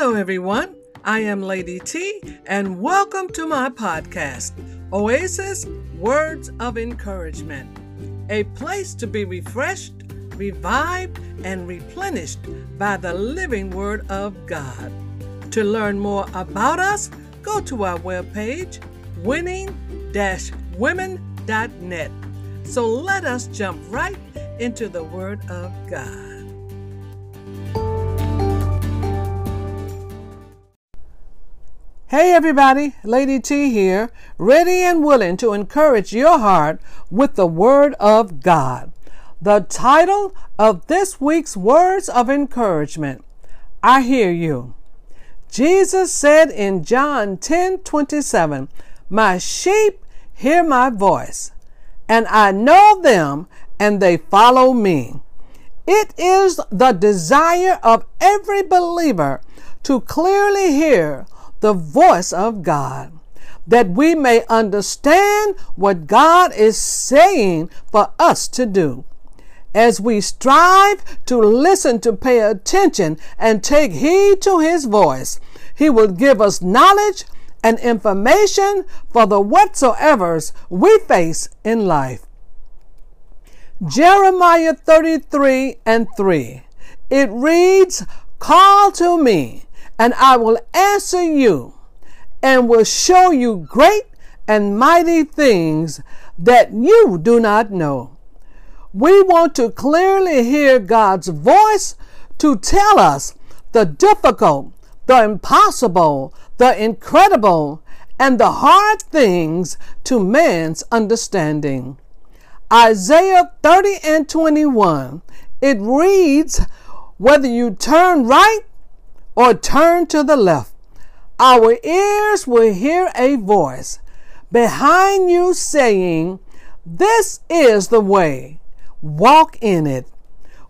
Hello, everyone. I am Lady T, and welcome to my podcast, Oasis Words of Encouragement, a place to be refreshed, revived, and replenished by the living Word of God. To learn more about us, go to our webpage, winning women.net. So let us jump right into the Word of God. Hey everybody, Lady T here, ready and willing to encourage your heart with the Word of God. The title of this week's Words of Encouragement I Hear You. Jesus said in John 10 27, My sheep hear my voice, and I know them, and they follow me. It is the desire of every believer to clearly hear the voice of God, that we may understand what God is saying for us to do. As we strive to listen, to pay attention, and take heed to His voice, He will give us knowledge and information for the whatsoevers we face in life. Jeremiah 33 and 3. It reads, Call to me and I will answer you and will show you great and mighty things that you do not know. We want to clearly hear God's voice to tell us the difficult, the impossible, the incredible, and the hard things to man's understanding. Isaiah 30 and 21, it reads, Whether you turn right or turn to the left, our ears will hear a voice behind you saying, This is the way, walk in it.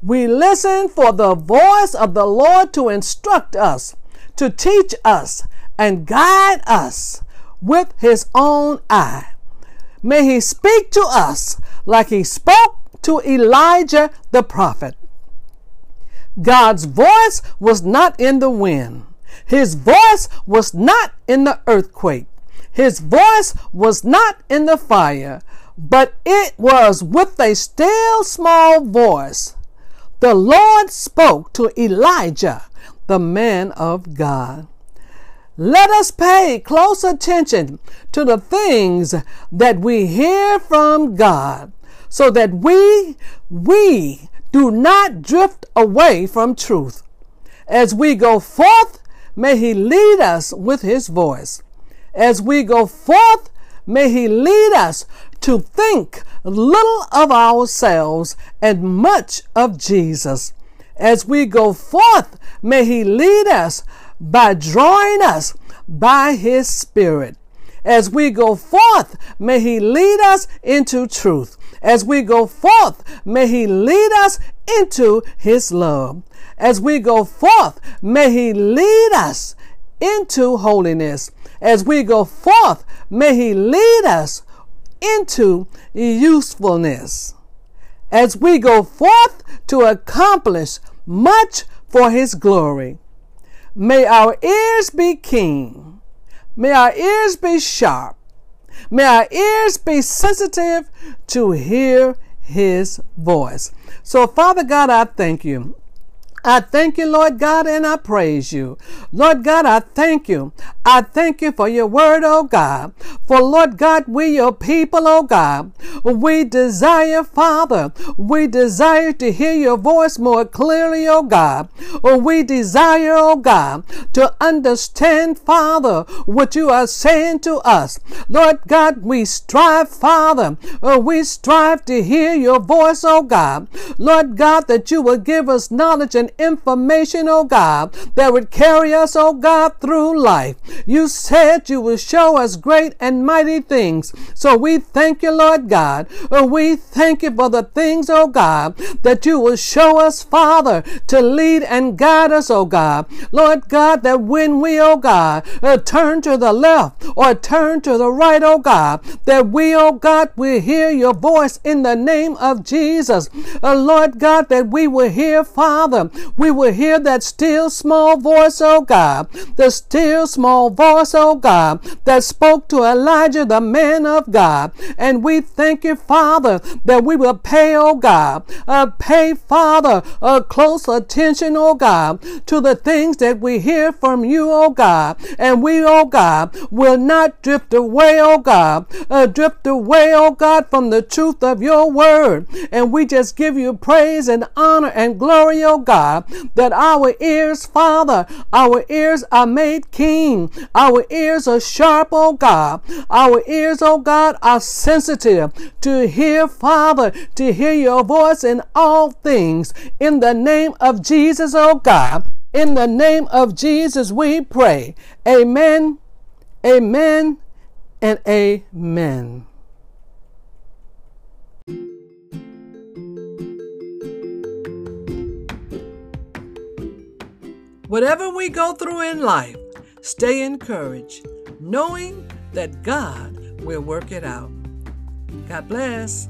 We listen for the voice of the Lord to instruct us, to teach us, and guide us with his own eye. May he speak to us like he spoke to Elijah the prophet. God's voice was not in the wind. His voice was not in the earthquake. His voice was not in the fire, but it was with a still small voice. The Lord spoke to Elijah, the man of God. Let us pay close attention to the things that we hear from God so that we, we do not drift away from truth. As we go forth, may He lead us with His voice. As we go forth, may He lead us to think little of ourselves and much of Jesus. As we go forth, may He lead us by drawing us by His Spirit. As we go forth, may He lead us into truth. As we go forth, may He lead us into His love. As we go forth, may He lead us into holiness. As we go forth, may He lead us into usefulness. As we go forth to accomplish much for His glory. May our ears be keen. May our ears be sharp. May our ears be sensitive to hear his voice. So, Father God, I thank you. I thank you, Lord God, and I praise you. Lord God, I thank you. I thank you for your word, oh God. For Lord God, we your people, oh God. We desire, Father, we desire to hear your voice more clearly, oh God. We desire, oh God, to understand, Father, what you are saying to us. Lord God, we strive, Father, we strive to hear your voice, oh God. Lord God, that you will give us knowledge and information, oh God, that would carry us, oh God, through life. You said you will show us great and mighty things. So we thank you, Lord God. Uh, we thank you for the things, oh God, that you will show us, Father, to lead and guide us, oh God. Lord God, that when we, oh God, uh, turn to the left or turn to the right, oh God, that we, oh God, will hear your voice in the name of Jesus. Uh, Lord God, that we will hear, Father, We will hear that still small voice, oh God, the still small voice, oh God, that spoke to Elijah, the man of God. And we thank you, Father, that we will pay, oh God, uh, pay, Father, a close attention, oh God, to the things that we hear from you, oh God. And we, oh God, will not drift away, oh God, uh, drift away, oh God, from the truth of your word. And we just give you praise and honor and glory, oh God, that our ears, Father, our ears are made keen. Our ears are sharp, oh God. Our ears, oh God, are sensitive to hear, Father, to hear your voice in all things. In the name of Jesus, oh God. In the name of Jesus, we pray. Amen, amen, and amen. Whatever we go through in life, stay encouraged, knowing that God will work it out. God bless.